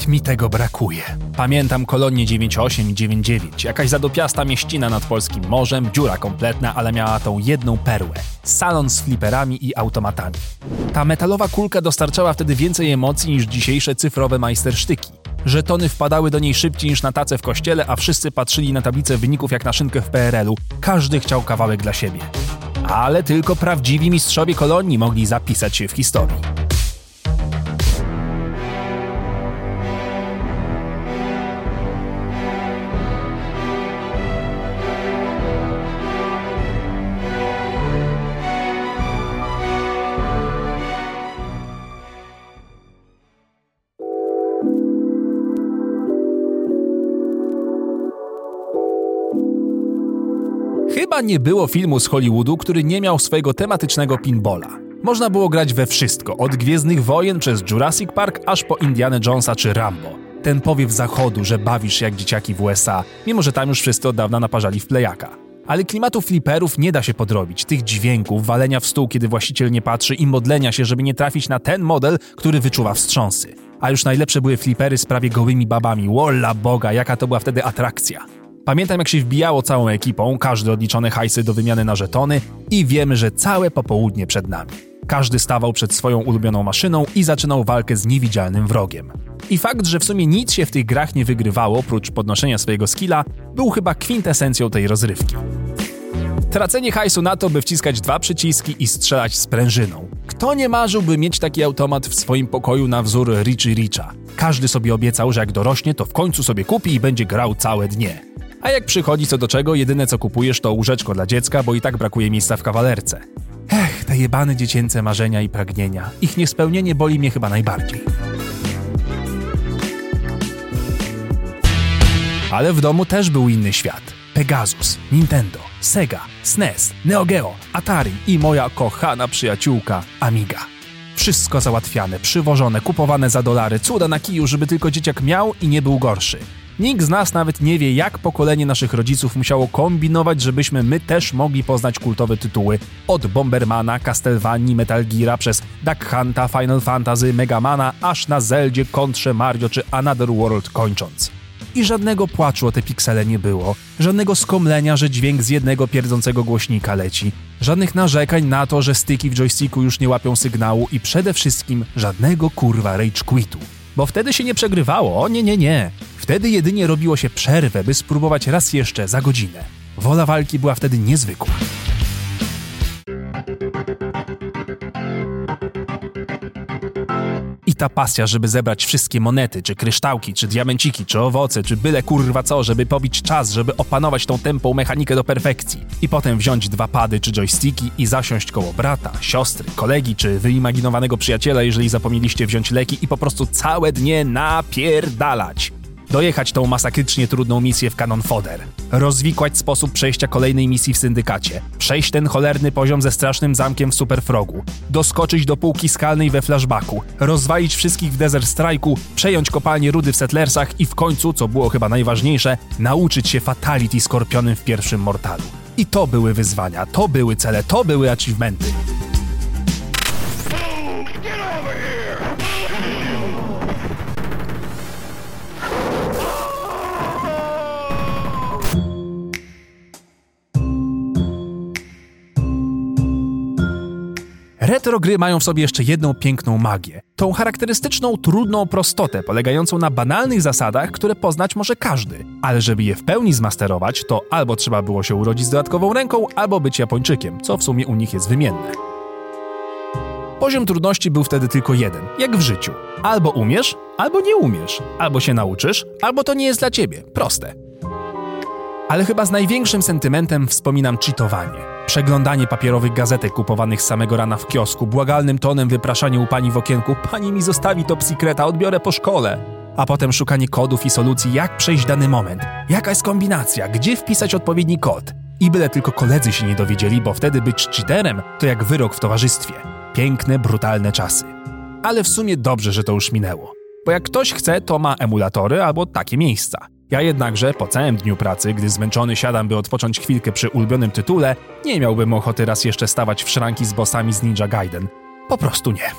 Jak mi tego brakuje. Pamiętam kolonię 98 i 99, jakaś zadopiasta mieścina nad polskim morzem, dziura kompletna, ale miała tą jedną perłę. Salon z fliperami i automatami. Ta metalowa kulka dostarczała wtedy więcej emocji niż dzisiejsze cyfrowe majstersztyki. Żetony wpadały do niej szybciej niż na tacę w kościele, a wszyscy patrzyli na tablicę wyników jak na szynkę w PRL-u. Każdy chciał kawałek dla siebie. Ale tylko prawdziwi mistrzowie kolonii mogli zapisać się w historii. Chyba nie było filmu z Hollywoodu, który nie miał swojego tematycznego pinbola. Można było grać we wszystko, od Gwiezdnych Wojen przez Jurassic Park aż po Indiana Jonesa czy Rambo. Ten powiew zachodu, że bawisz się jak dzieciaki w USA, mimo że tam już wszyscy od dawna naparzali w playaka. Ale klimatu fliperów nie da się podrobić, tych dźwięków, walenia w stół, kiedy właściciel nie patrzy i modlenia się, żeby nie trafić na ten model, który wyczuwa wstrząsy. A już najlepsze były flipery z prawie gołymi babami. Wolla Boga, jaka to była wtedy atrakcja. Pamiętam jak się wbijało całą ekipą, każdy odliczone hajsy do wymiany na żetony i wiemy, że całe popołudnie przed nami. Każdy stawał przed swoją ulubioną maszyną i zaczynał walkę z niewidzialnym wrogiem. I fakt, że w sumie nic się w tych grach nie wygrywało, oprócz podnoszenia swojego skilla, był chyba kwintesencją tej rozrywki. Tracenie hajsu na to, by wciskać dwa przyciski i strzelać sprężyną. Kto nie marzyłby mieć taki automat w swoim pokoju na wzór Richie Richa? Każdy sobie obiecał, że jak dorośnie, to w końcu sobie kupi i będzie grał całe dnie. A jak przychodzi co do czego, jedyne co kupujesz to łóżeczko dla dziecka, bo i tak brakuje miejsca w kawalerce. Ech, te jebane dziecięce marzenia i pragnienia. Ich niespełnienie boli mnie chyba najbardziej. Ale w domu też był inny świat. Pegasus, Nintendo, Sega, SNES, Neo Geo, Atari i moja kochana przyjaciółka Amiga. Wszystko załatwiane, przywożone, kupowane za dolary, cuda na kiju, żeby tylko dzieciak miał i nie był gorszy. Nikt z nas nawet nie wie, jak pokolenie naszych rodziców musiało kombinować, żebyśmy my też mogli poznać kultowe tytuły. Od Bombermana, Castlevanii, Metal Geara, przez Duck Hunta, Final Fantasy, Megamana, aż na Zeldzie, Kontrze, Mario czy Another World kończąc. I żadnego płaczu o te piksele nie było, żadnego skomlenia, że dźwięk z jednego pierdzącego głośnika leci, żadnych narzekań na to, że styki w joysticku już nie łapią sygnału i przede wszystkim żadnego kurwa rage quitu. Bo wtedy się nie przegrywało, nie, nie, nie. Wtedy jedynie robiło się przerwę, by spróbować raz jeszcze za godzinę. Wola walki była wtedy niezwykła. Ta pasja, żeby zebrać wszystkie monety, czy kryształki, czy diamenciki, czy owoce, czy byle kurwa co, żeby pobić czas, żeby opanować tą tempą mechanikę do perfekcji. I potem wziąć dwa pady czy joysticki i zasiąść koło brata, siostry, kolegi, czy wyimaginowanego przyjaciela, jeżeli zapomnieliście wziąć leki i po prostu całe dnie napierdalać dojechać tą masakrycznie trudną misję w Canon Fodder, rozwikłać sposób przejścia kolejnej misji w syndykacie, przejść ten cholerny poziom ze strasznym zamkiem w Superfrogu, doskoczyć do półki skalnej we flashbacku, rozwalić wszystkich w Desert Strike'u, przejąć kopalnię rudy w Settlersach i w końcu, co było chyba najważniejsze, nauczyć się Fatality skorpionym w pierwszym Mortalu. I to były wyzwania, to były cele, to były achievementy. Retro gry mają w sobie jeszcze jedną piękną magię. Tą charakterystyczną, trudną prostotę, polegającą na banalnych zasadach, które poznać może każdy. Ale żeby je w pełni zmasterować, to albo trzeba było się urodzić z dodatkową ręką, albo być Japończykiem, co w sumie u nich jest wymienne. Poziom trudności był wtedy tylko jeden, jak w życiu. Albo umiesz, albo nie umiesz. Albo się nauczysz, albo to nie jest dla ciebie. Proste. Ale chyba z największym sentymentem wspominam cheatowanie. Przeglądanie papierowych gazetek kupowanych samego rana w kiosku, błagalnym tonem wypraszanie u pani w okienku pani mi zostawi top secreta, odbiorę po szkole. A potem szukanie kodów i solucji, jak przejść dany moment, jaka jest kombinacja, gdzie wpisać odpowiedni kod. I byle tylko koledzy się nie dowiedzieli, bo wtedy być cheaterem to jak wyrok w towarzystwie. Piękne, brutalne czasy. Ale w sumie dobrze, że to już minęło. Bo jak ktoś chce, to ma emulatory albo takie miejsca. Ja jednakże, po całym dniu pracy, gdy zmęczony siadam, by odpocząć chwilkę przy ulubionym tytule, nie miałbym ochoty raz jeszcze stawać w szranki z bossami z Ninja Gaiden. Po prostu nie.